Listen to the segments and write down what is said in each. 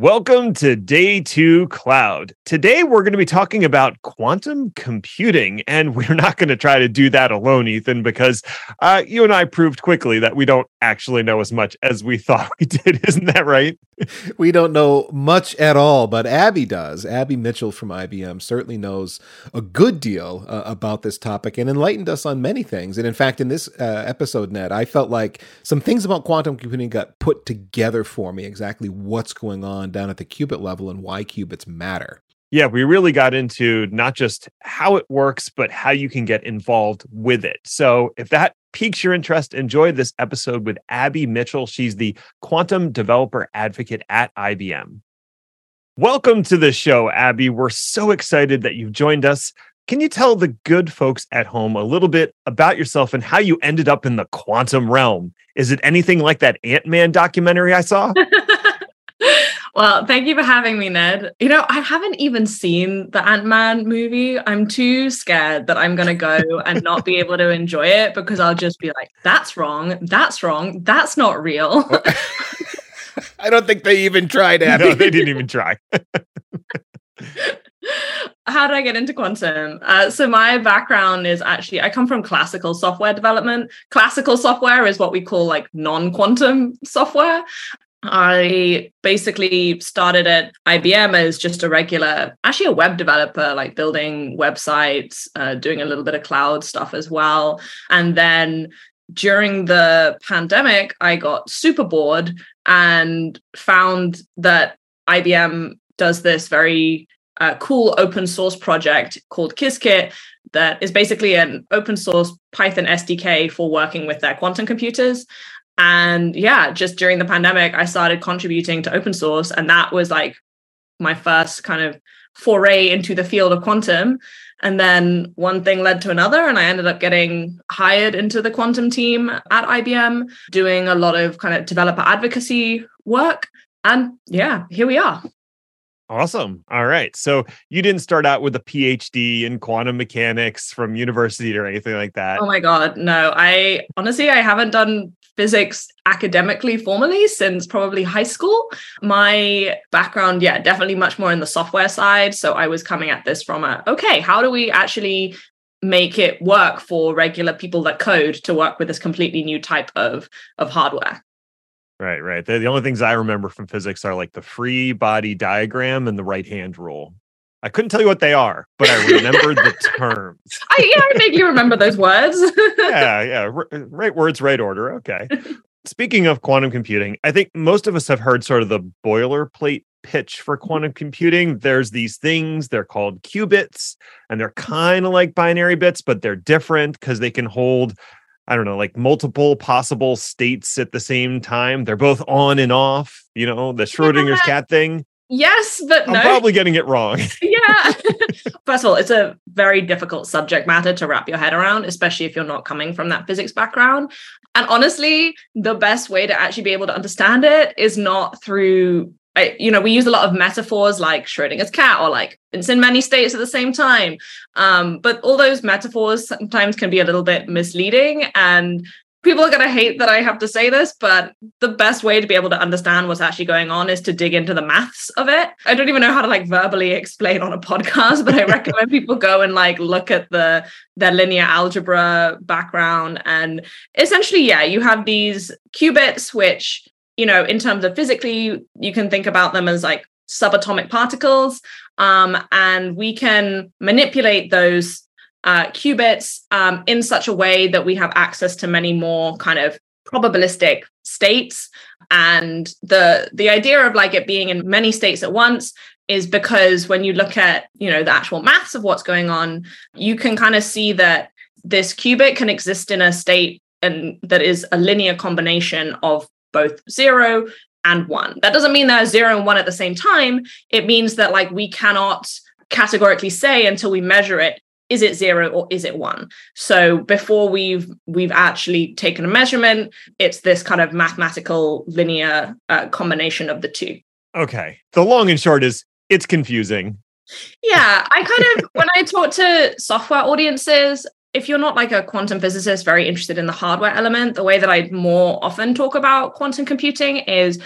Welcome to Day 2 Cloud. Today we're going to be talking about quantum computing, and we're not going to try to do that alone, Ethan, because uh, you and I proved quickly that we don't actually know as much as we thought we did. Isn't that right? We don't know much at all, but Abby does. Abby Mitchell from IBM certainly knows a good deal uh, about this topic and enlightened us on many things. And in fact, in this uh, episode, Ned, I felt like some things about quantum computing got put together for me exactly what's going on down at the qubit level and why qubits matter. Yeah, we really got into not just how it works, but how you can get involved with it. So, if that piques your interest, enjoy this episode with Abby Mitchell. She's the quantum developer advocate at IBM. Welcome to the show, Abby. We're so excited that you've joined us. Can you tell the good folks at home a little bit about yourself and how you ended up in the quantum realm? Is it anything like that Ant Man documentary I saw? Well, thank you for having me, Ned. You know, I haven't even seen the Ant Man movie. I'm too scared that I'm going to go and not be able to enjoy it because I'll just be like, that's wrong. That's wrong. That's not real. I don't think they even tried, Abby. No, they didn't even try. How did I get into quantum? Uh, so my background is actually I come from classical software development. Classical software is what we call like non-quantum software. I basically started at IBM as just a regular, actually a web developer, like building websites, uh, doing a little bit of cloud stuff as well. And then during the pandemic, I got super bored and found that IBM does this very uh, cool open source project called Qiskit that is basically an open source Python SDK for working with their quantum computers. And yeah, just during the pandemic, I started contributing to open source. And that was like my first kind of foray into the field of quantum. And then one thing led to another, and I ended up getting hired into the quantum team at IBM, doing a lot of kind of developer advocacy work. And yeah, here we are. Awesome. All right. So you didn't start out with a PhD in quantum mechanics from university or anything like that. Oh my God. No, I honestly, I haven't done physics academically formally since probably high school. My background, yeah, definitely much more in the software side. So I was coming at this from a, okay, how do we actually make it work for regular people that code to work with this completely new type of, of hardware? Right, right. The, the only things I remember from physics are like the free body diagram and the right hand rule. I couldn't tell you what they are, but I remembered the terms. I, yeah, I vaguely remember those words. yeah, yeah. R- uh, right words, right order. Okay. Speaking of quantum computing, I think most of us have heard sort of the boilerplate pitch for mm-hmm. quantum computing. There's these things, they're called qubits, and they're kind of like binary bits, but they're different because they can hold, I don't know, like multiple possible states at the same time. They're both on and off, you know, the Schrodinger's yeah. cat thing. Yes, but I'm no. probably getting it wrong. yeah. First of all, it's a very difficult subject matter to wrap your head around, especially if you're not coming from that physics background. And honestly, the best way to actually be able to understand it is not through I, you know, we use a lot of metaphors like Schrodinger's cat or like it's in many states at the same time. Um, but all those metaphors sometimes can be a little bit misleading. And people are going to hate that I have to say this, but the best way to be able to understand what's actually going on is to dig into the maths of it. I don't even know how to like verbally explain on a podcast, but I recommend people go and like look at the their linear algebra background and essentially yeah, you have these qubits which, you know, in terms of physically, you can think about them as like subatomic particles um, and we can manipulate those uh, qubits um, in such a way that we have access to many more kind of probabilistic states. And the the idea of like it being in many states at once is because when you look at you know the actual maths of what's going on you can kind of see that this qubit can exist in a state and that is a linear combination of both zero and one. That doesn't mean they're zero and one at the same time. It means that like we cannot categorically say until we measure it is it zero or is it one? So before we've we've actually taken a measurement it's this kind of mathematical linear uh, combination of the two. Okay. The long and short is it's confusing. Yeah i kind of when i talk to software audiences if you're not like a quantum physicist very interested in the hardware element the way that i more often talk about quantum computing is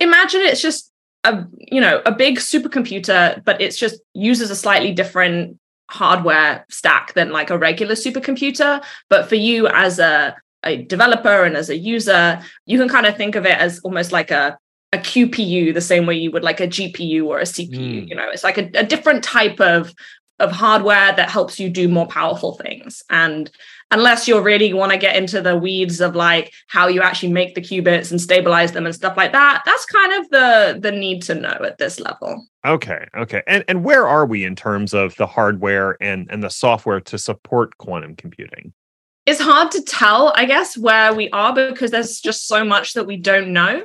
imagine it's just a you know a big supercomputer but it's just uses a slightly different hardware stack than like a regular supercomputer but for you as a a developer and as a user you can kind of think of it as almost like a a QPU the same way you would like a GPU or a CPU. Mm. You know, it's like a, a, different type of of hardware that helps you do more powerful things. And unless you're really want to get into the weeds of like how you actually make the qubits and stabilize them and stuff like that, that's kind of the the need to know at this level. Okay, okay. And and where are we in terms of the hardware and and the software to support quantum computing? It's hard to tell, I guess, where we are because there's just so much that we don't know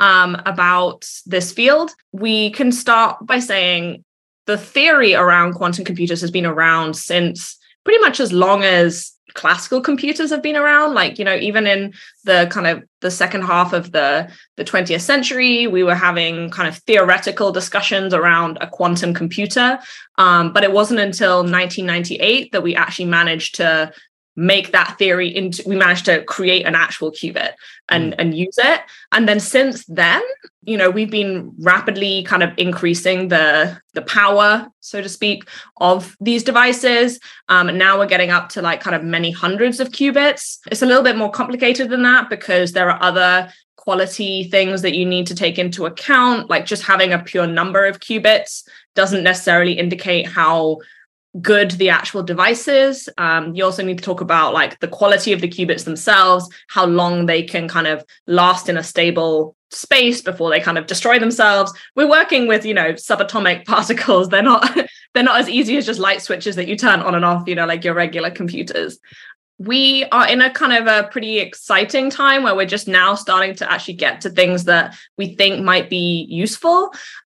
um, about this field. We can start by saying the theory around quantum computers has been around since pretty much as long as classical computers have been around. Like you know even in the kind of the second half of the the 20th century we were having kind of theoretical discussions around a quantum computer. Um, but it wasn't until 1998 that we actually managed to make that theory into we managed to create an actual qubit and mm. and use it. And then since then you know we've been rapidly kind of increasing the the power so to speak of these devices. Um, and now we're getting up to like kind of many hundreds of qubits. It's a little bit more complicated than that because there are other quality things that you need to take into account. Like just having a pure number of qubits doesn't necessarily indicate how good the actual device is. Um, you also need to talk about like the quality of the qubits themselves, how long they can kind of last in a stable space before they kind of destroy themselves. We're working with, you know, subatomic particles. They're not they're not as easy as just light switches that you turn on and off, you know, like your regular computers. We are in a kind of a pretty exciting time where we're just now starting to actually get to things that we think might be useful.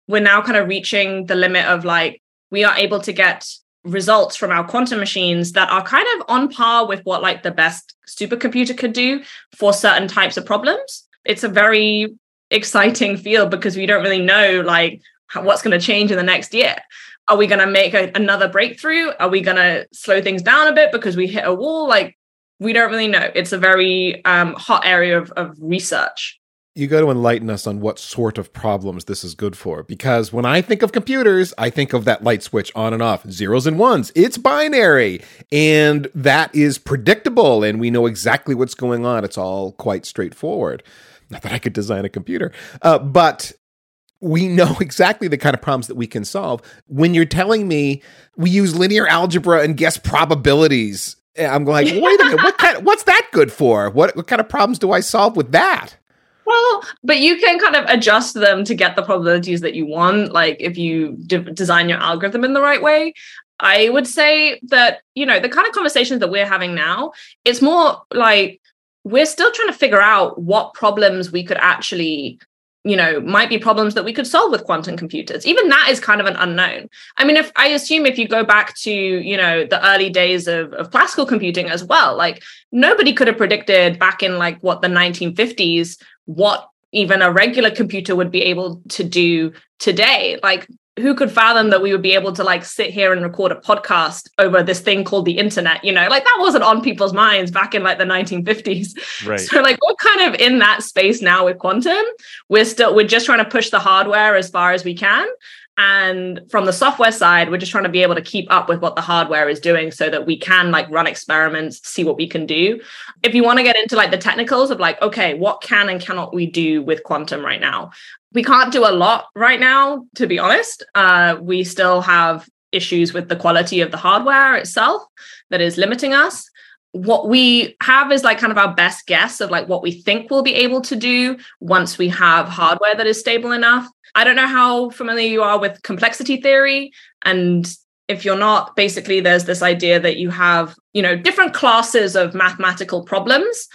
We're now kind of reaching the limit of like we are able to get results from our quantum machines that are kind of on par with what like the best supercomputer could do for certain types of problems. It's a very exciting field because we don't really know like what's going to change in the next year. Are we going to make a, another breakthrough? Are we going to slow things down a bit because we hit a wall? Like we don't really know. It's a very um, hot area of, of research you got to enlighten us on what sort of problems this is good for. Because when I think of computers, I think of that light switch on and off, zeros and ones. It's binary. And that is predictable. And we know exactly what's going on. It's all quite straightforward. Not that I could design a computer, uh, but we know exactly the kind of problems that we can solve. When you're telling me we use linear algebra and guess probabilities, I'm like, wait a minute, what kind? What's that good for? What what kind of problems do I solve with that? Well, but you can kind of adjust them to get the probabilities that you want. Like if you de- design your algorithm in the right way, I would say that, you know, the kind of conversations that we're having now, it's more like we're still trying to figure out what problems we could actually you know might be problems that we could solve with quantum computers even that is kind of an unknown i mean if i assume if you go back to you know the early days of, of classical computing as well like nobody could have predicted back in like what the 1950s what even a regular computer would be able to do today. Like who could fathom that we would be able to like sit here and record a podcast over this thing called the internet you know? Like that wasn't on people's minds back in like the 1950s right. So like we're kind of in that space now with quantum. We're still we're just trying to push the hardware as far as we can and from the software side we're just trying to be able to keep up with what the hardware is doing so that we can like run experiments see what we can do if you want to get into like the technicals of like okay what can and cannot we do with quantum right now we can't do a lot right now, to be honest. Uh, we still have issues with the quality of the hardware itself that is limiting us. What we have is like kind of our best guess of like what we think we'll be able to do once we have hardware that is stable enough. I don't know how familiar you are with complexity theory. And if you're not, basically, there's this idea that you have, you know, different classes of mathematical problems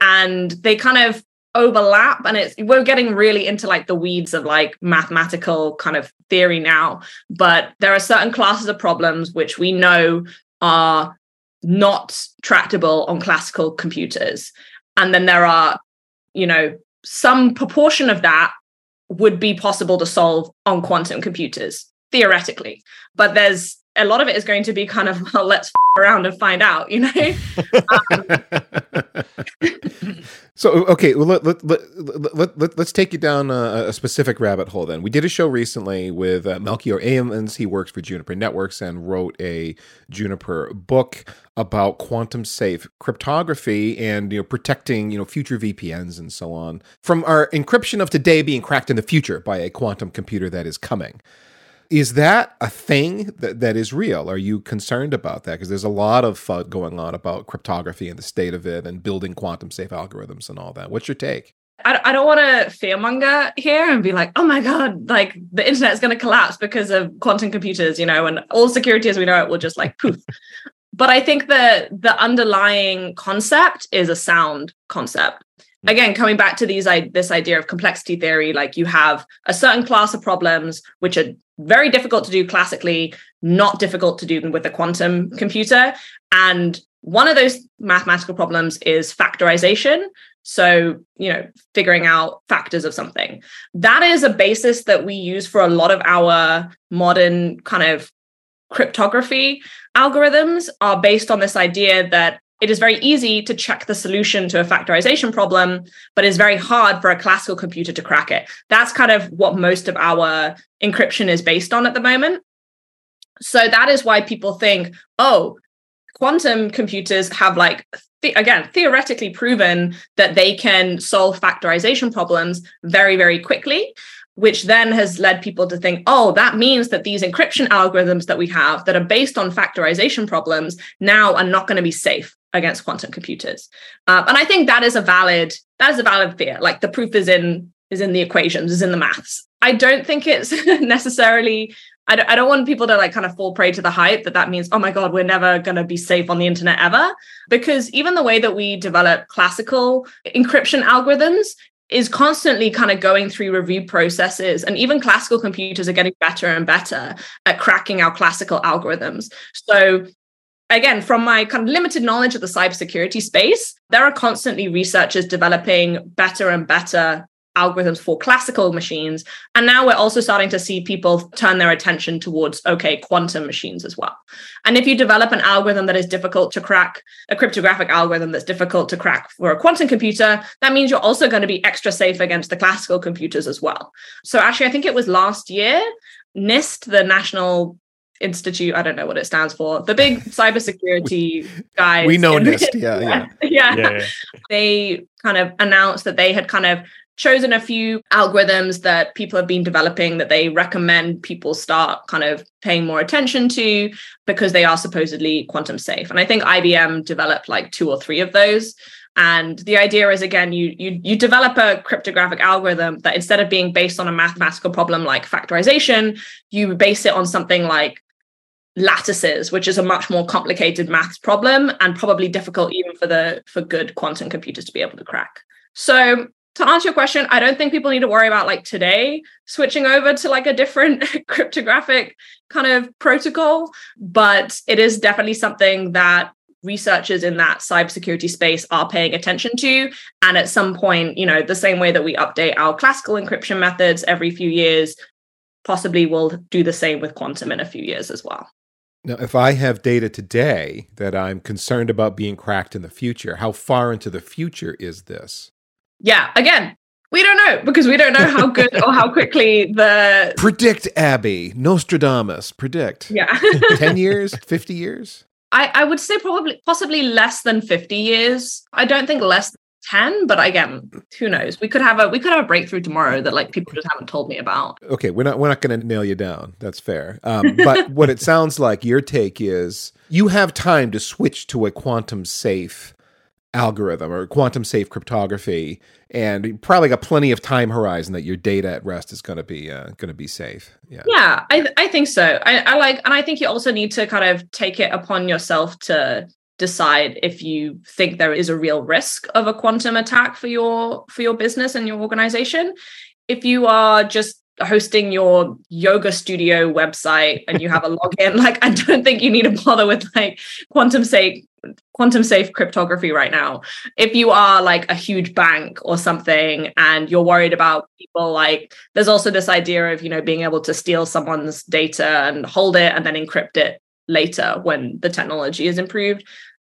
and they kind of overlap and it's we're getting really into like the weeds of like mathematical kind of theory now but there are certain classes of problems which we know are not tractable on classical computers and then there are you know some proportion of that would be possible to solve on quantum computers theoretically. But there's a lot of it is going to be kind of well let's f- around and find out you know? Um, so okay well, let, let, let, let, let, us take you down a, a, specific rabbit hole then. We did a show recently with uh, melchior Aelmans he works for juniper networks and wrote a juniper book about quantum safe cryptography and you know protecting you know future vpns and so on from our encryption of today being cracked in the future by a quantum computer that is coming is that a thing that, that is real? Are you concerned about that? Because there's a lot of FUD going on about cryptography and the state of it and building quantum safe algorithms and all that. What's your take? I, I don't want to fearmonger here and be like, oh my God, like the internet is going to collapse because of quantum computers, you know, and all security as we know it will just like poof. but I think the the underlying concept is a sound concept again coming back to these I, this idea of complexity theory like you have a certain class of problems which are very difficult to do classically not difficult to do with a quantum computer. And one of those mathematical problems is factorization. So you know figuring out factors of something. That is a basis that we use for a lot of our modern kind of cryptography algorithms are based on this idea that it is very easy to check the solution to a factorization problem, but it's very hard for a classical computer to crack it. That's kind of what most of our encryption is based on at the moment. So that is why people think, oh, quantum computers have like th- again theoretically proven that they can solve factorization problems very very quickly which then has led people to think, oh, that means that these encryption algorithms that we have that are based on factorization problems now are not going to be safe against quantum computers. Uh, and I think that is a valid that is a valid fear. Like the proof is in is in the equations, is in the maths. I don't think it's necessarily. I don't, I don't want people to like kind of fall prey to the hype that that means oh my god we're never going to be safe on the internet ever because even the way that we develop classical encryption algorithms is constantly kind of going through review processes and even classical computers are getting better and better at cracking our classical algorithms so again from my kind of limited knowledge of the cybersecurity space there are constantly researchers developing better and better algorithms for classical machines. And now we're also starting to see people turn their attention towards, okay, quantum machines as well. And if you develop an algorithm that is difficult to crack, a cryptographic algorithm that's difficult to crack for a quantum computer, that means you're also going to be extra safe against the classical computers as well. So actually, I think it was last year, NIST, the National Institute, I don't know what it stands for, the big cybersecurity guys. We know NIST, yeah, yeah. yeah. yeah. They kind of announced that they had kind of chosen a few algorithms that people have been developing that they recommend people start kind of paying more attention to because they are supposedly quantum safe. And I think IBM developed like two or three of those. And the idea is again, you you you develop a cryptographic algorithm that instead of being based on a mathematical problem like factorization, you base it on something like lattices, which is a much more complicated maths problem and probably difficult even for the for good quantum computers to be able to crack. So to answer your question, I don't think people need to worry about like today switching over to like a different cryptographic kind of protocol, but it is definitely something that researchers in that cybersecurity space are paying attention to. And at some point, you know, the same way that we update our classical encryption methods every few years, possibly we'll do the same with quantum in a few years as well. Now, if I have data today that I'm concerned about being cracked in the future, how far into the future is this? yeah, again, we don't know because we don't know how good or how quickly the predict Abby Nostradamus predict. Yeah, ten years, fifty years. I I would say probably possibly less than fifty years. I don't think less than ten, but again, who knows? We could have a we could have a breakthrough tomorrow that like people just haven't told me about. Okay, we're not we're not going to nail you down. That's fair. Um, but what it sounds like your take is you have time to switch to a quantum safe algorithm or quantum safe cryptography and probably got plenty of time horizon that your data at rest is going to be uh, going to be safe yeah yeah i, th- I think so I, I like and i think you also need to kind of take it upon yourself to decide if you think there is a real risk of a quantum attack for your for your business and your organization. If you are just hosting your yoga studio website and you have a login like i don't think you need to bother with like quantum safe quantum safe cryptography right now. If you are like a huge bank or something and you're worried about people like there's also this idea of you know being able to steal someone's data and hold it and then encrypt it later when the technology is improved.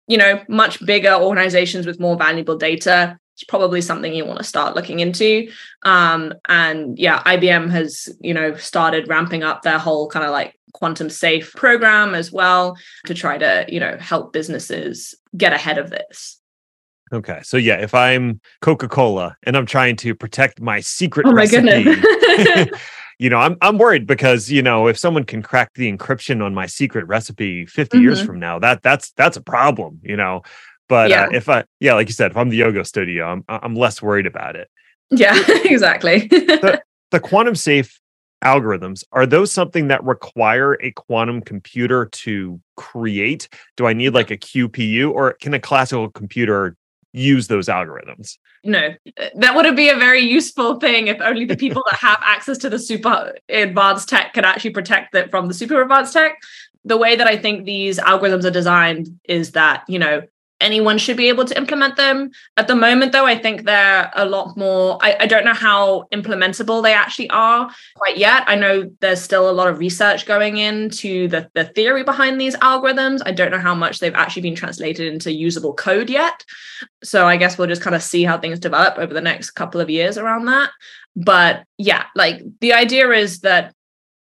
You know, much bigger organizations with more valuable data it's probably something you want to start looking into. Um, and yeah, IBM has, you know, started ramping up their whole kind of like quantum safe program as well to try to, you know, help businesses get ahead of this. Okay. So yeah, if I'm Coca-Cola and I'm trying to protect my secret oh my recipe, goodness. you know, I'm I'm worried because, you know, if someone can crack the encryption on my secret recipe 50 mm-hmm. years from now, that that's that's a problem, you know. But yeah. uh, if I, yeah, like you said, if I'm the yoga studio, I'm I'm less worried about it. Yeah, exactly. the, the quantum safe algorithms are those something that require a quantum computer to create? Do I need like a QPU, or can a classical computer use those algorithms? No, that would be a very useful thing if only the people that have access to the super advanced tech could actually protect it from the super advanced tech. The way that I think these algorithms are designed is that, you know, anyone should be able to implement them. At the moment, though, I think they're a lot more. I, I, don't know how implementable they actually are quite yet. I know there's still a lot of research going into the, the theory behind these algorithms. I don't know how much they've actually been translated into usable code yet. So I guess we'll just kind of see how things develop over the next couple of years around that. But yeah, like the idea is that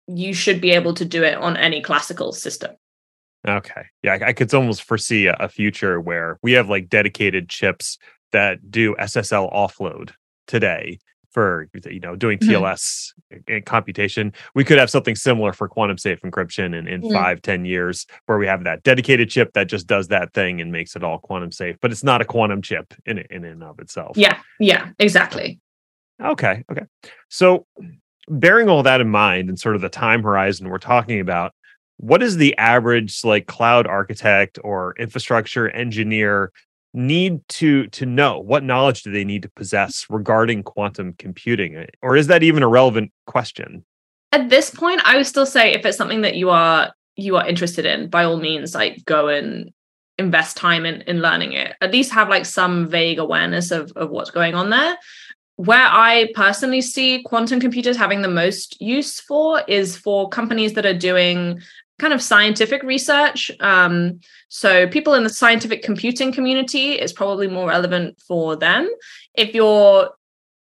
you should be able to do it on any classical system. Okay. Yeah, I could almost foresee a, a future where we have like dedicated chips that do SSL offload today for you know doing TLS mm-hmm. computation. We could have something similar for quantum safe encryption in, in mm-hmm. five, ten years where we have that dedicated chip that just does that thing and makes it all quantum safe, but it's not a quantum chip in in and of itself. Yeah, yeah, exactly. Okay, okay. So bearing all that in mind and sort of the time horizon we're talking about, what is the average like cloud architect or infrastructure engineer need to to know? What knowledge do they need to possess regarding quantum computing? Eh, or is that even a relevant question? At this point i would still say if it's something that you are you are interested in by all means like go and invest time in in learning it. At least have like some vague awareness of of what's going on there. Where I personally see quantum computers having the most use for is for companies that are doing kind of scientific research. Um, so people in the scientific computing community is probably more relevant for them. If you're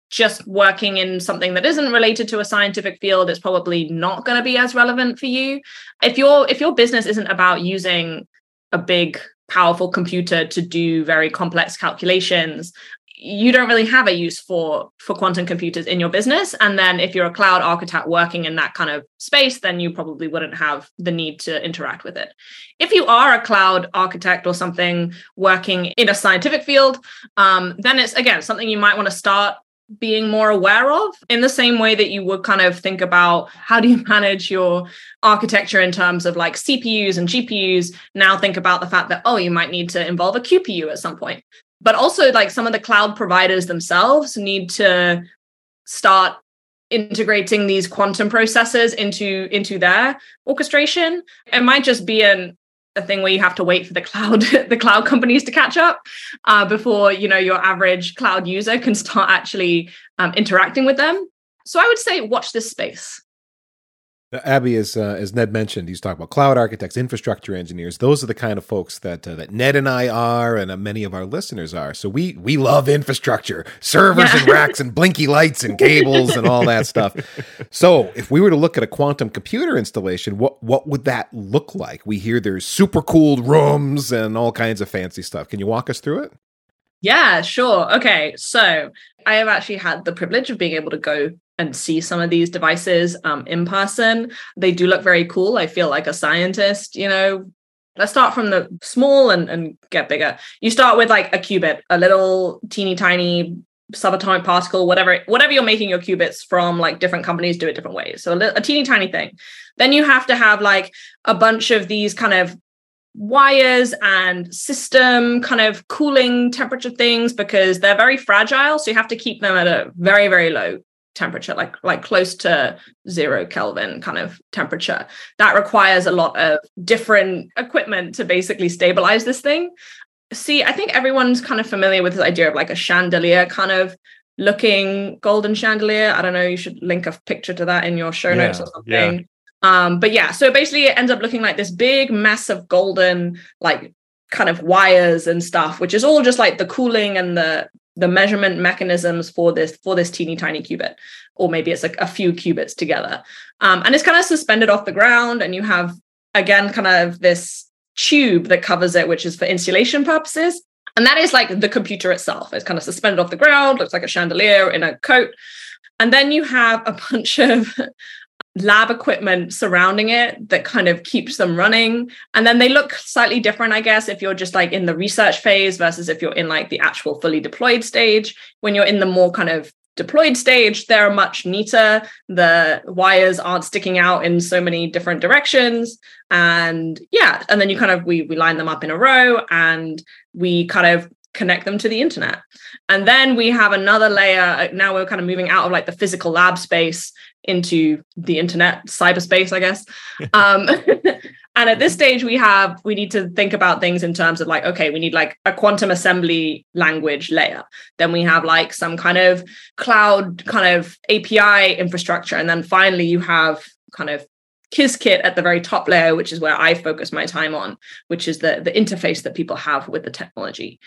just working in something that isn't related to a scientific field, it's probably not going to be as relevant for you. If your if your business isn't about using a big powerful computer to do very complex calculations you don't really have a use for for quantum computers in your business. And then if you're a cloud architect working in that kind of space then you probably wouldn't have the need to interact with it. If you are a cloud architect or something working in a scientific field um, then it's again something you might want to start being more aware of in the same way that you would kind of think about how do you manage your architecture in terms of like CPUs and GPUs now think about the fact that oh you might need to involve a QPU at some point but also like some of the cloud providers themselves need to start integrating these quantum processors into into their orchestration. It might just be an a thing where you have to wait for the cloud the cloud companies to catch up uh, before you know your average cloud user can start actually um, interacting with them. So i would say watch this space Abby, as uh, as Ned mentioned, he's talking about cloud architects, infrastructure engineers. Those are the kind of folks that uh, that Ned and I are, and uh, many of our listeners are. So we we love infrastructure, servers yeah. and racks, and blinky lights and cables and all that stuff. So if we were to look at a quantum computer installation, what what would that look like? We hear there's super cooled rooms and all kinds of fancy stuff. Can you walk us through it? Yeah, sure. Okay, so I have actually had the privilege of being able to go and see some of these devices um, in person. They do look very cool. I feel like a scientist, you know. Let's start from the small and, and get bigger. You start with like a qubit, a little teeny tiny subatomic particle, whatever, whatever you're making your qubits from, like different companies do it different ways. So a, a teeny tiny thing. Then you have to have like a bunch of these kind of wires and system kind of cooling temperature things because they're very fragile so you have to keep them at a very very low temperature like like close to zero kelvin kind of temperature. That requires a lot of different equipment to basically stabilize this thing. See i think everyone's kind of familiar with this idea of like a chandelier kind of looking golden chandelier. I don't know you should link a picture to that in your show yeah, notes or something. Yeah. Um, but yeah, so basically it ends up looking like this big mess of golden, like kind of wires and stuff, which is all just like the cooling and the the measurement mechanisms for this for this teeny tiny qubit or maybe it's like a few qubits together. Um, and it's kind of suspended off the ground and you have again kind of this tube that covers it which is for insulation purposes. And that is like the computer itself. It's kind of suspended off the ground looks like a chandelier in a coat. And then you have a bunch of lab equipment surrounding it that kind of keeps them running. And then they look slightly different, I guess, if you're just like in the research phase versus if you're in like the actual fully deployed stage. When you're in the more kind of deployed stage, they're much neater. The wires aren't sticking out in so many different directions. And yeah, and then you kind of we we line them up in a row and we kind of connect them to the internet. And then we have another layer. Uh, now we're kind of moving out of like the physical lab space into the internet, cyberspace, I guess. um, and at this stage, we have we need to think about things in terms of like, okay, we need like a quantum assembly language layer. Then we have like some kind of cloud kind of API infrastructure, and then finally you have kind of Qiskit at the very top layer, which is where I focus my time on, which is the the interface that people have with the technology.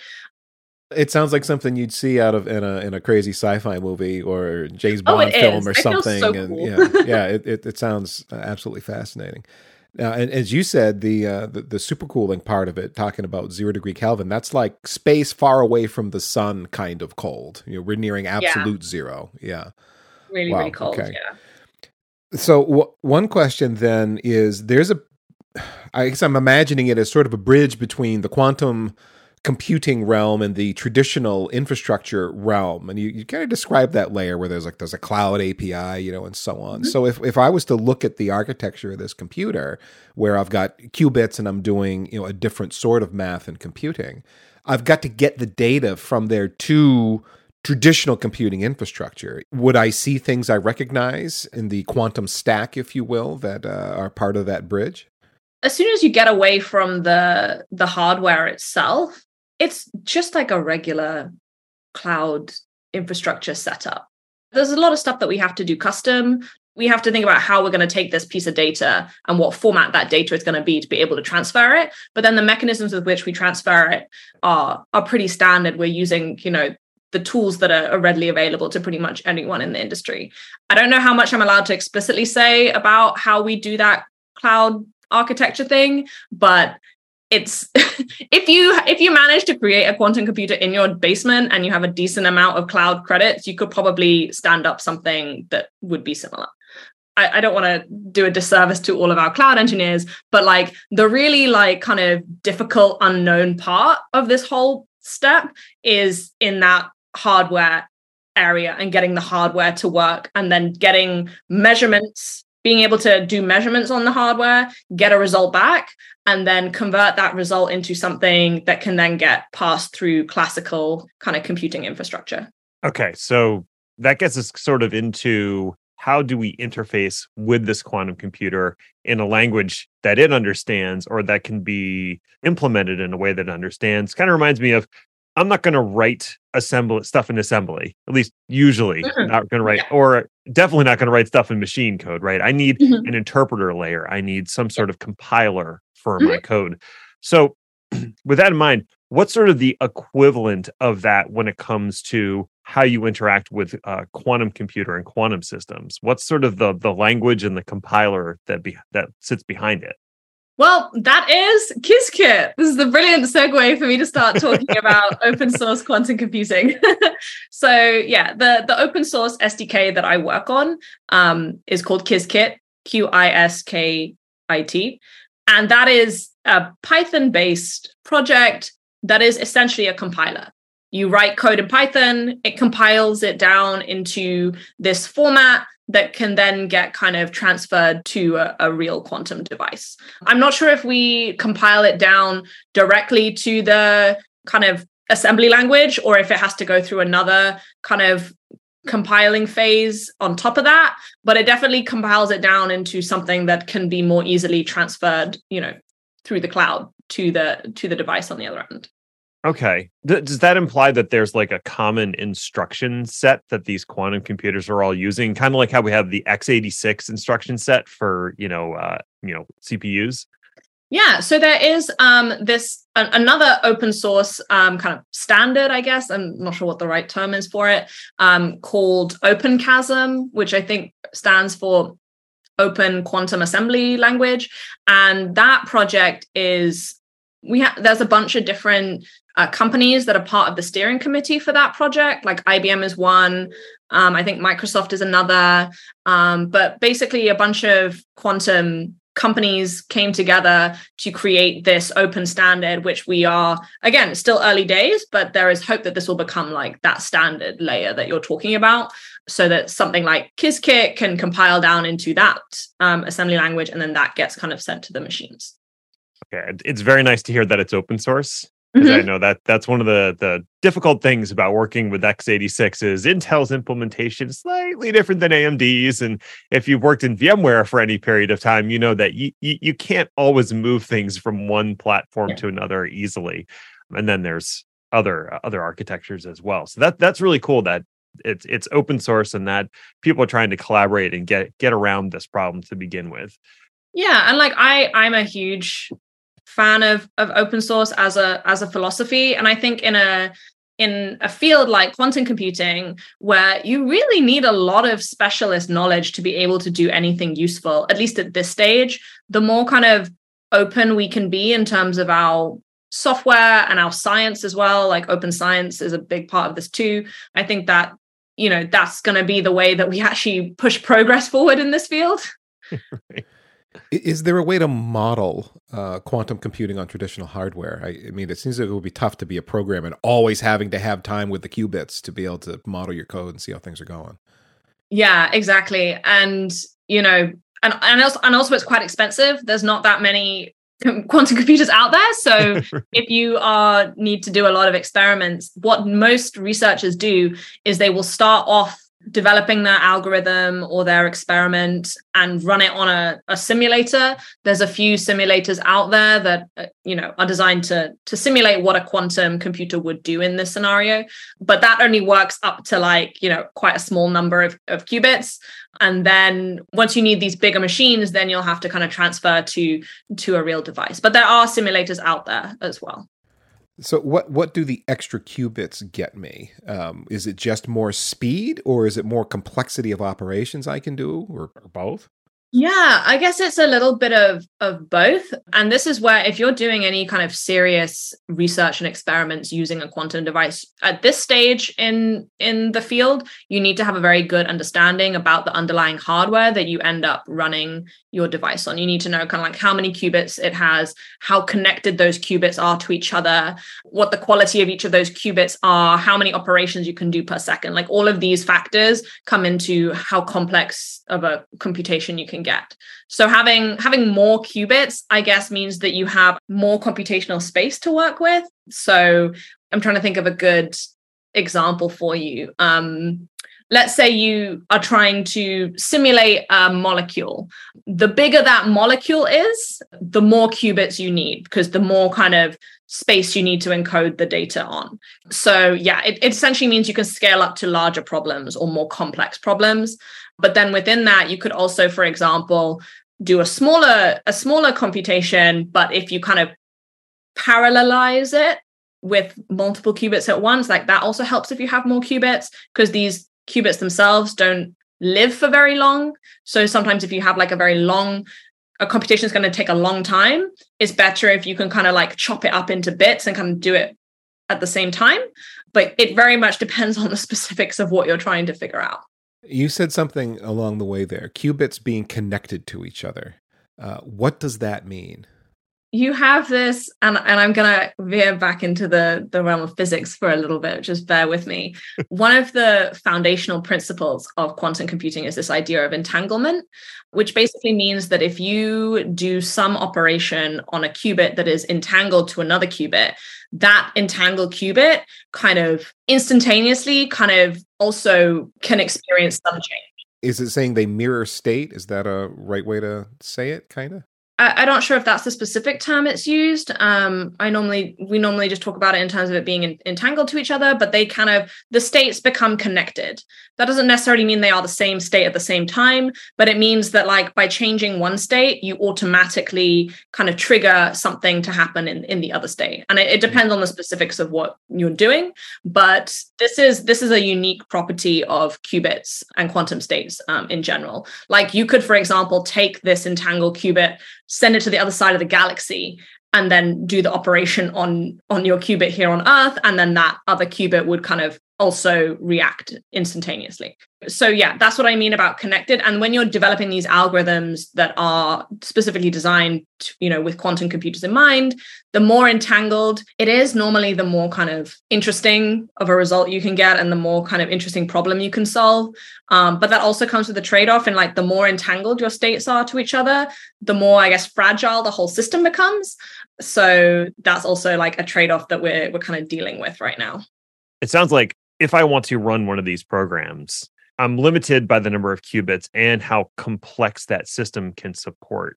It sounds like something you'd see out of in a in a crazy sci-fi movie or James oh, Bond oh, film is. or something. So and cool. yeah, yeah, it, it, it sounds absolutely fascinating. Now, and as you said, the, uh, the the supercooling part of it, talking about zero degree Kelvin, that's like space far away from the sun, kind of cold. You know, we're nearing absolute yeah. zero. Yeah, really, wow. really cold. Okay. Yeah. So w- one question then is: there's a, I guess I'm imagining it as sort of a bridge between the quantum computing realm and the traditional infrastructure realm. And you, you kind of describe that layer where there's like there's a cloud API, you know, and so on. Mm-hmm. So if, if I was to look at the architecture of this computer where I've got qubits and I'm doing, you know, a different sort of math and computing, I've got to get the data from there to traditional computing infrastructure. Would I see things I recognize in the quantum stack, if you will, that uh, are part of that bridge? As soon as you get away from the the hardware itself, it's just like a regular cloud infrastructure setup. There's a lot of stuff that we have to do custom. We have to think about how we're going to take this piece of data and what format that data is going to be to be able to transfer it. But then the mechanisms with which we transfer it are are pretty standard. We're using, you know, the tools that are, readily available to pretty much anyone in the industry. I don't know how much I'm allowed to explicitly say about how we do that cloud architecture thing, but it's if you if you manage to create a quantum computer in your basement and you have a decent amount of cloud credits you could probably stand up something that would be similar. I, I don't want to do a disservice to all of our cloud engineers but like the really like kind of difficult unknown part of this whole step is in that hardware area and getting the hardware to work and then getting measurements being able to do measurements on the hardware, get a result back, and then convert that result into something that can then get passed through classical kind of computing infrastructure. Okay. So that gets us sort of into how do we interface with this quantum computer in a language that it understands or that can be implemented in a way that it understands kind of reminds me of I'm not going to write assembly stuff in assembly. At least usually mm-hmm. not going to write, yeah. or definitely not going to write stuff in machine code. Right? I need mm-hmm. an interpreter layer. I need some sort of compiler for mm-hmm. my code. So, with that in mind, what's sort of the equivalent of that when it comes to how you interact with uh, quantum computer and quantum systems? What's sort of the the language and the compiler that be, that sits behind it? Well, that is Qiskit. This is the brilliant segue for me to start talking about open source quantum computing. so, yeah, the, the open source SDK that I work on um, is called Qiskit, Q I S K I T. And that is a Python based project that is essentially a compiler. You write code in Python, it compiles it down into this format that can then get kind of transferred to a, a, real quantum device. I'm not sure if we compile it down directly to the kind of assembly language or if it has to go through another kind of compiling phase on top of that but it definitely compiles it down into something that can be more easily transferred you know through the cloud to the to the device on the other end Okay. Does that imply that there's like a common instruction set that these quantum computers are all using, kind of like how we have the x86 instruction set for you know uh, you know CPUs? Yeah, so there is um, this another open source um, kind of standard, I guess. I'm not sure what the right term is for it, um, called OpenQASM, which I think stands for Open Quantum Assembly Language. And that project is we have there's a bunch of different uh, companies that are part of the steering committee for that project. Like IBM is one, um, I think Microsoft is another, um, but basically a bunch of quantum companies came together to create this open standard which we are again still early days but there is hope that this will become like that standard layer that you're talking about so that something like qiskit can compile down into that um, assembly language and then that gets kind of sent to the machines. Okay it's very nice to hear that it's open source because mm-hmm. I know that that's one of the the difficult things about working with x86 is Intel's implementation is slightly different than AMD's, and if you've worked in VMware for any period of time, you know that you you, you can't always move things from one platform yeah. to another easily, and then there's other uh, other architectures as well. So that that's really cool that it's it's open source and that people are trying to collaborate and get get around this problem to begin with. Yeah, and like I I'm a huge fan of of open source as a as a philosophy. And i think in a in a field like quantum computing where you really need a lot of specialist knowledge to be able to do anything useful at least at this stage the more kind of open we can be in terms of our software and our science as well. Like open science is a big part of this too. I think that you know that's going to be the way that we actually push progress forward in this field. Right. Is there a way to model uh, quantum computing on traditional hardware? I, I, mean, it seems like it would be tough to be a programmer and always having to have time with the qubits to be able to model your code and see how things are going. Yeah, exactly. And you know, and and also, and also it's quite expensive. There's not that many quantum computers out there so if you are need to do a lot of experiments what most researchers do is they will start off developing their algorithm or their experiment and run it on a, a simulator. There's a few simulators out there that uh, you know are designed to to simulate what a quantum computer would do in this scenario. But that only works up to like you know quite a small number of, of qubits. And then once you need these bigger machines then you'll have to kind of transfer to to a real device. But there are simulators out there as well so what what do the extra qubits get me? Um, is it just more speed, or is it more complexity of operations I can do, or, or both? Yeah, I guess it's a little bit of of both. And this is where if you're doing any kind of serious research and experiments using a quantum device at this stage in in the field, you need to have a very good understanding about the underlying hardware that you end up running your device on. You need to know kind of like how many qubits it has, how connected those qubits are to each other, what the quality of each of those qubits are, how many operations you can do per second. Like all of these factors come into how complex of a computation you can get. So having having more qubits, I guess, means that you have more computational space to work with. So I'm trying to think of a good example for you. Um, let's say you are trying to simulate a molecule. The bigger that molecule is, the more qubits you need because the more kind of space you need to encode the data on. So, yeah, it, it, essentially means you can scale up to larger problems or more complex problems. But then within that, you could also, for example, do a smaller a smaller computation but if you kind of parallelize it with multiple qubits at once like that also helps if you have more qubits because these qubits themselves don't live for very long. So sometimes if you have like a very long a computation is going to take a long time, it's better if you can kind of like chop it up into bits and kind of do it at the same time. But it very much depends on the specifics of what you're trying to figure out. You said something along the way there qubits being connected to each other. Uh, what does that mean? You have this and, and i'm going to veer back into the, the realm of physics for a little bit just bear with me. One of the foundational principles of quantum computing is this idea of entanglement which basically means that if you do some operation on a qubit that is entangled to another qubit that entangled qubit kind of instantaneously kind of also can experience some change. Is it saying they mirror state? Is that a right way to say it kind of I, am not sure if that's the specific term it's used. Um, I normally we normally just talk about it in terms of it being in, entangled to each other, but they kind of the states become connected. That doesn't necessarily mean they are the same state at the same time, but it means that like by changing one state, you automatically kind of trigger something to happen in, in the other state. And it, it depends on the specifics of what you're doing. But this is this is a unique property of qubits and quantum states um, in general. Like you could, for example, take this entangled qubit send it to the other side of the galaxy and then do the operation on on your qubit here on earth. And then that other qubit would kind of also react instantaneously. So yeah that's what i mean about connected. And when you're developing these algorithms that are specifically designed you know with quantum computers in mind the more entangled it is normally the more kind of interesting of a result you can get and the more kind of interesting problem you can solve. Um, but that also comes with a trade-off in like the more entangled your states are to each other the more i guess fragile the whole system becomes. So that's also like a trade-off that we're we're kind of dealing with right now. It sounds like if I want to run one of these programs, I'm limited by the number of qubits and how complex that system can support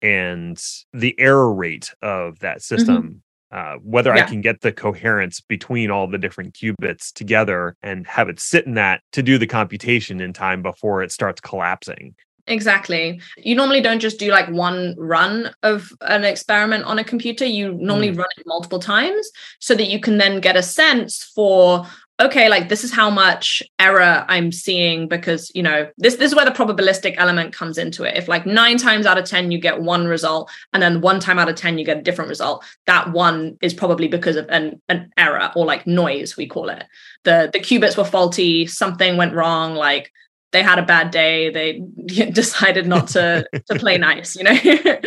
and the error rate of that mm-hmm. system. Mm-hmm. Uh, whether yeah. I can get the coherence between all the different qubits together and have it sit in that to do the computation in time before it starts collapsing. Exactly. You normally don't just do like one run of an experiment on a computer. You normally mm. run it multiple times so that you can then get a sense for okay like this is how much error i'm seeing because you know this this is where the probabilistic element comes into it if like 9 times out of 10 you get one result and then one time out of 10 you get a different result that one is probably because of an an error or like noise we call it the the qubits were faulty something went wrong like they had a bad day they decided not to to play nice you know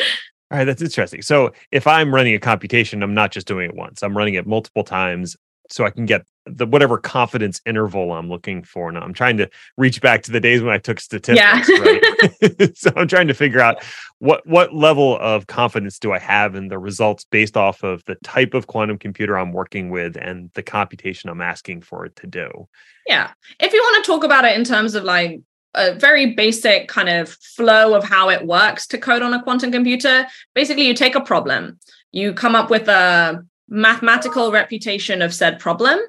All right, that's interesting. So if I'm running a computation, I'm not just doing it once. I'm running it multiple times so I can get the whatever confidence interval I'm looking for. Now I'm trying to reach back to the days when I took statistics, yeah. right? so I'm trying to figure out what what level of confidence do I have in the results based off of the type of quantum computer I'm working with and the computation I'm asking for it to do. Yeah. If you want to talk about it in terms of like a very basic kind of flow of how it works to code on a quantum computer, basically you take a problem, you come up with a mathematical reputation of said problem.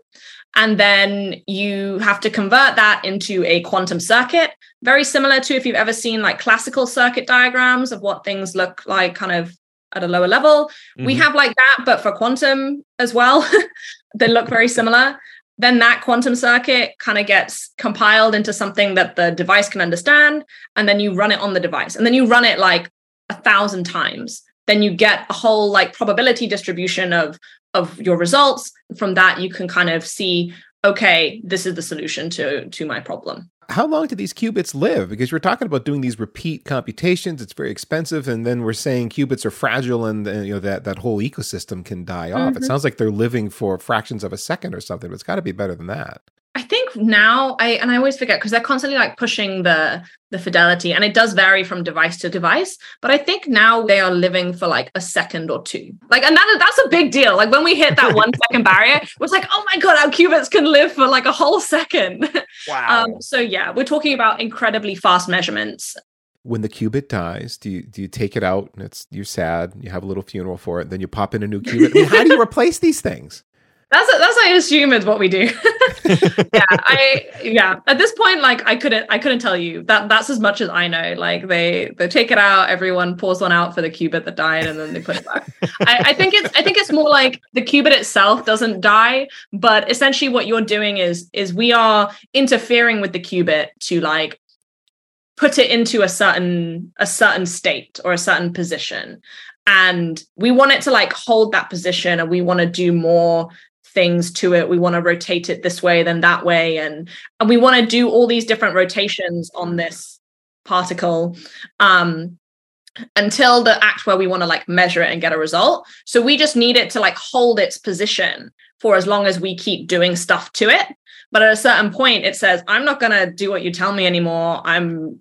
And then you have to convert that into a quantum circuit, very similar to if you've ever seen like classical circuit diagrams of what things look like kind of at a lower level. Mm-hmm. We have like that, but for quantum as well. they look very similar. Then that quantum circuit kind of gets compiled into something that the device can understand. And then you run it on the device. And then you run it like a thousand times then you get a whole like probability distribution of of your results. From that you can kind of see okay this is the solution to to my problem. How long do these qubits live? Because we're talking about doing these repeat computations. It's very expensive. And then we're saying qubits are fragile and, and you know that that whole ecosystem can die off. Mm-hmm. it sounds like they're living for fractions of a second or something but it's got to be better than that I think now I and I always forget because they're constantly like pushing the the fidelity and it does vary from device to device but I think now they are living for like a second or two. Like and that, that's a big deal. Like when we hit that one second barrier it was like oh my god our qubits can live for like a whole second. Wow. Um, so yeah we're talking about incredibly fast measurements. When the qubit dies, do you do you take it out and it's you're sad, you have a little funeral for it, then you pop in a new qubit? I mean, how do you replace these things? That's that's I assume is what we do. yeah, I yeah. At this point, like I couldn't I couldn't tell you that that's as much as I know. Like they they take it out, everyone pours one out for the qubit that died, and then they put it back. I, I think it's I think it's more like the qubit itself doesn't die, but essentially what you're doing is is we are interfering with the qubit to like put it into a certain a certain state or a certain position and we want it to like hold that position and we want to do more things to it. We want to rotate it this way then that way and and we want to do all these different rotations on this particle um until the act where we want to like measure it and get a result. So we just need it to like hold its position for as long as we keep doing stuff to it. But at a certain point it says i'm not going to do what you tell me anymore. I'm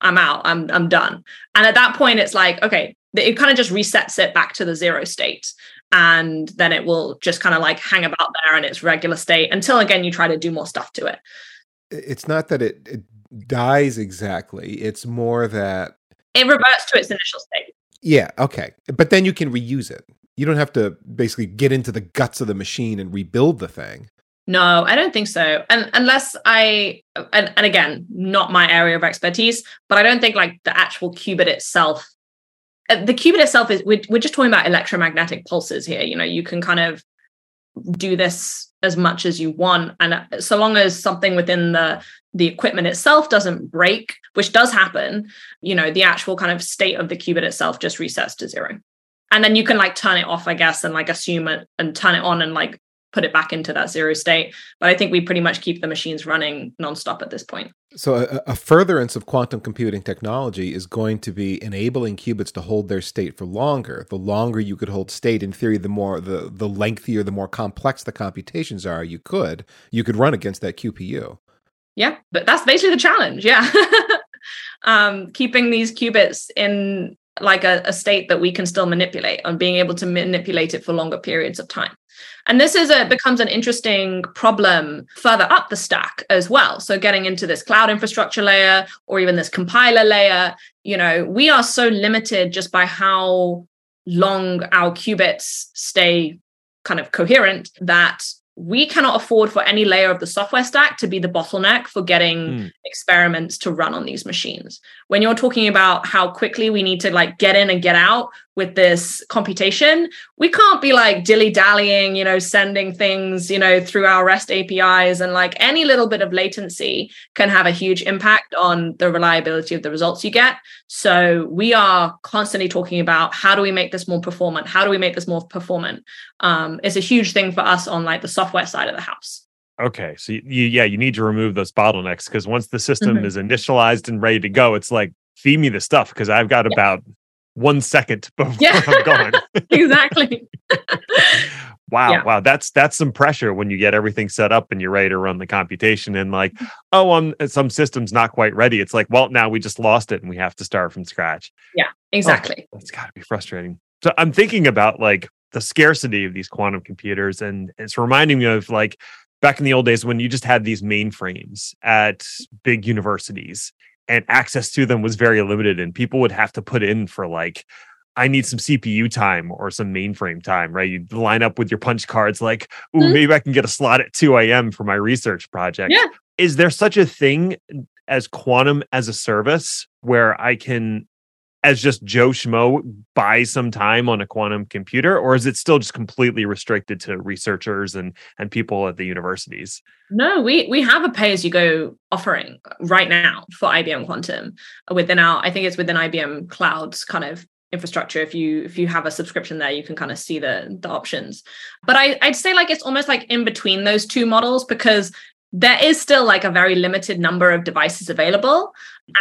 i'm out. I'm i'm done. And at that point it's like okay it kind of just resets it back to the zero state and then it will just kind of like hang about there in its regular state until again you try to do more stuff to it it's not that it, it dies exactly it's more that it reverts to its initial state Yeah, okay. But then you can reuse it. You don't have to basically get into the guts of the machine and rebuild the thing. No, I don't think so. And unless I and, and again, not my area of expertise, but I don't think like the actual qubit itself the qubit itself is we're, we're just talking about electromagnetic pulses here. You know you can kind of do this as much as you want. And uh, so long as something within the the equipment itself doesn't break which does happen you know the actual kind of state of the qubit itself just resets to zero. And then you can like turn it off i guess and like assume it and turn it on and like put it back into that zero state. But I think we pretty much keep the machines running nonstop at this point. So a, a, furtherance of quantum computing technology is going to be enabling qubits to hold their state for longer. The longer you could hold state, in theory, the more the the lengthier, the more complex the computations are. You could you could run against that QPU. Yeah, but that's basically the challenge. Yeah. um, keeping these qubits in like a, a, state that we can still manipulate and being able to manipulate it for longer periods of time. And this is a becomes an interesting problem further up the stack as well. So getting into this cloud infrastructure layer or even this compiler layer, you know, we are so limited just by how long our qubits stay kind of coherent that we cannot afford for any layer of the software stack to be the bottleneck for getting mm. experiments to run on these machines when you're talking about how quickly we need to like get in and get out with this computation. We can't be like dilly dallying you know sending things you know through our rest apis and like any little bit of latency can have a huge impact on the reliability of the results you get. So we are constantly talking about how do we make this more performant? How do we make this more performant? Um, it's a huge thing for us on like the software side of the house. Okay so you, yeah you need to remove those bottlenecks because once the system mm-hmm. is initialized and ready to go it's like feed me the stuff because i've got yeah. about one second before yeah. i'm gone. Exactly. Wow yeah. wow that's that's some pressure when you get everything set up and you're ready to run the computation and like oh um some system's not quite ready. It's like well now we just lost it and we have to start from scratch. Yeah exactly oh, that's got to be frustrating. So i'm thinking about like the scarcity of these quantum computers and it's reminding me of like back in the old days when you just had these mainframes at big universities and access to them was very limited and people would have to put in for like I need some CPU time or some mainframe time, right? You line up with your punch cards like, ooh, mm-hmm. maybe I can get a slot at 2 a.m. for my research project. Yeah. Is there such a thing as quantum as a service where I can as just Joe Schmo buy some time on a quantum computer, or is it still just completely restricted to researchers and and people at the universities? No, we we have a pay as you go offering right now for IBM Quantum uh, within our I think it's within IBM Cloud's kind of infrastructure. If you if you have a subscription there you can kind of see the the options. But I, i'd say like it's almost like in between those two models because there is still like a very limited number of devices available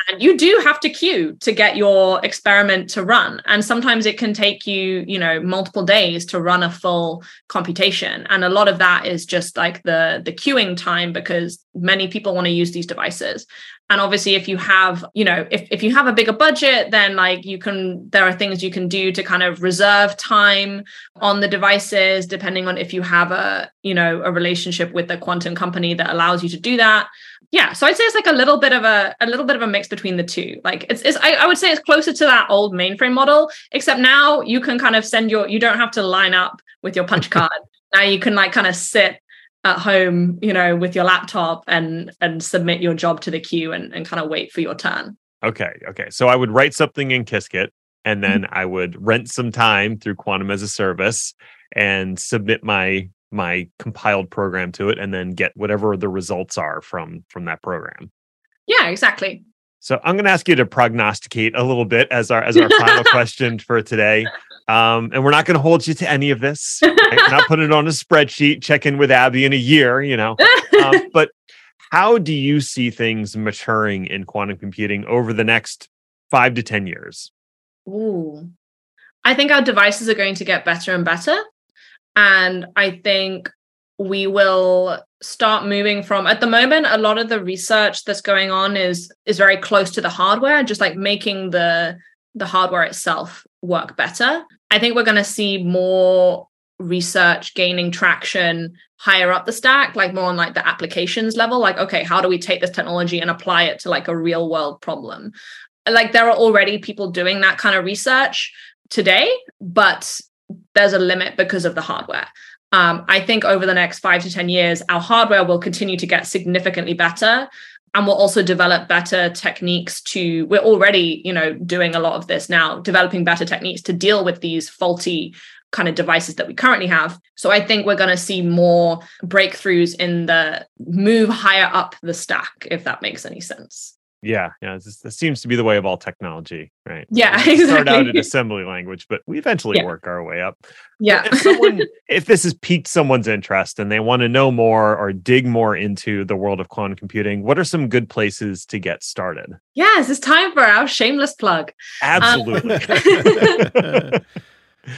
and you do have to queue to get your experiment to run. And sometimes it can take you you know multiple days to run a full computation. And a lot of that is just like the the queuing time because many people want to use these devices. And obviously if you have you know if, if you have a bigger budget then like you can there are things you can do to kind of reserve time on the devices depending on if you have a you know a relationship with the quantum company that allows you to do that yeah so i'd say it's like a little bit of a a little bit of a mix between the two like it's, it's I, I would say it's closer to that old mainframe model except now you can kind of send your you don't have to line up with your punch card now you can like kind of sit at home, you know, with your laptop and and submit your job to the queue and, and kind of wait for your turn. Okay. Okay. So I would write something in Qiskit and then mm-hmm. I would rent some time through Quantum as a service and submit my my compiled program to it and then get whatever the results are from from that program. Yeah, exactly. So I'm going to ask you to prognosticate a little bit as our as our final question for today. Um, and we're not going to hold you to any of this. Right? not put it on a spreadsheet. Check in with Abby in a year, you know. Um, but how do you see things maturing in quantum computing over the next five to ten years? Ooh, I think our devices are going to get better and better, and I think we will start moving from at the moment a lot of the research that's going on is is very close to the hardware just like making the the hardware itself work better I think we're going to see more research gaining traction higher up the stack, like more on like the applications level. Like, okay, how do we take this technology and apply it to like a real world problem? Like there are already people doing that kind of research, today, but there's a limit because of the hardware. Um, I think over the next five to 10 years, our hardware will continue to get significantly better and we'll also develop better techniques to we're already you know doing a lot of this now developing better techniques to deal with these faulty kind of devices that we currently have so i think we're going to see more breakthroughs in the move higher up the stack if that makes any sense yeah, yeah. This, seems to be the way of all technology, right? Yeah, we exactly. Start out at assembly language, but we eventually yeah. work our way up. Yeah. if, someone, if this has piqued someone's interest and they want to know more or dig more into the world of quantum computing, what are some good places to get started? Yes, it's time for our shameless plug. Absolutely. Um,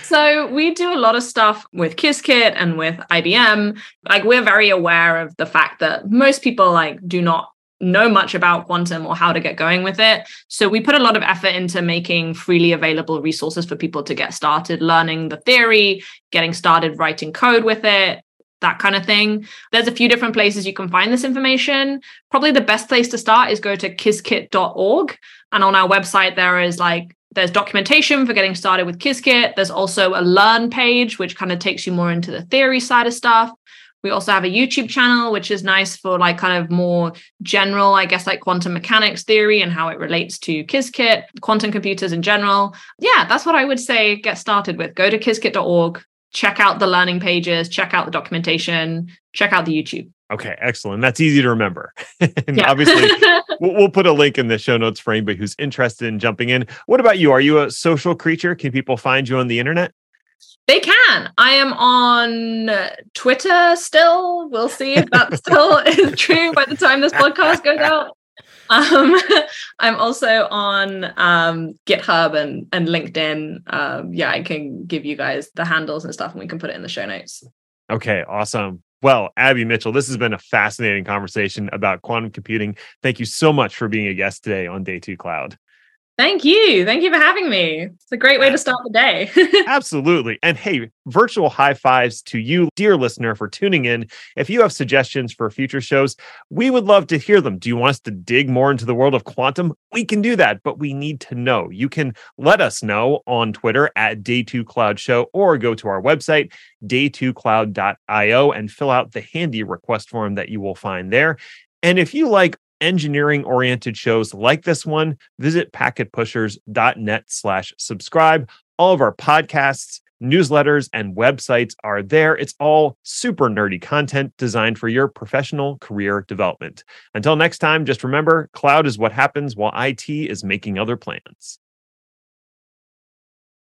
So we do a lot of stuff with Qiskit and with IBM. Like we're very aware of the fact that most people like do not know much about quantum or how to get going with it. So we put a lot of effort into making freely available resources for people to get started learning the theory, getting started writing code with it, that kind of thing. There's a few different places you can find this information. Probably the best place to start is go to qiskit.org. And on our website, there is like there's documentation for getting started with Qiskit. There's also a learn page, which kind of takes you more into the theory side of stuff. We also have a YouTube channel, which is nice for like kind of more general, I guess, like quantum mechanics theory and how it relates to Qiskit, quantum computers in general. Yeah, that's what I would say get started with. Go to qiskit.org, check out the learning pages, check out the documentation, check out the YouTube. Okay, excellent. That's easy to remember. and yeah. obviously, we'll, we'll, put a link in the show notes for anybody who's interested in jumping in. What about you? Are you a social creature? Can people find you on the internet? They can. I am on Twitter still. We'll see if that still is true by the time this podcast goes out. Um, I'm also on um, GitHub and, and LinkedIn. Um, yeah, I can give you guys the handles and stuff, and we can put it in the show notes. Okay, awesome. Well, Abby Mitchell, this has been a fascinating conversation about quantum computing. Thank you so much for being a guest today on Day Two Cloud. Thank you. Thank you for having me. It's a great way to start the day. Absolutely. And hey, virtual high fives to you, dear listener, for tuning in. If you have suggestions for future shows, we would love to hear them. Do you want us to dig more into the world of quantum? We can do that, but we need to know. You can let us know on Twitter at Day2Cloud Show or go to our website, day2cloud.io, and fill out the handy request form that you will find there. And if you like engineering oriented shows like this one, visit packetpushers.net slash subscribe. All of our podcasts, newsletters, and websites are there. It's all super nerdy content designed for your professional career development. Until next time, just remember cloud is what happens while IT is making other plans.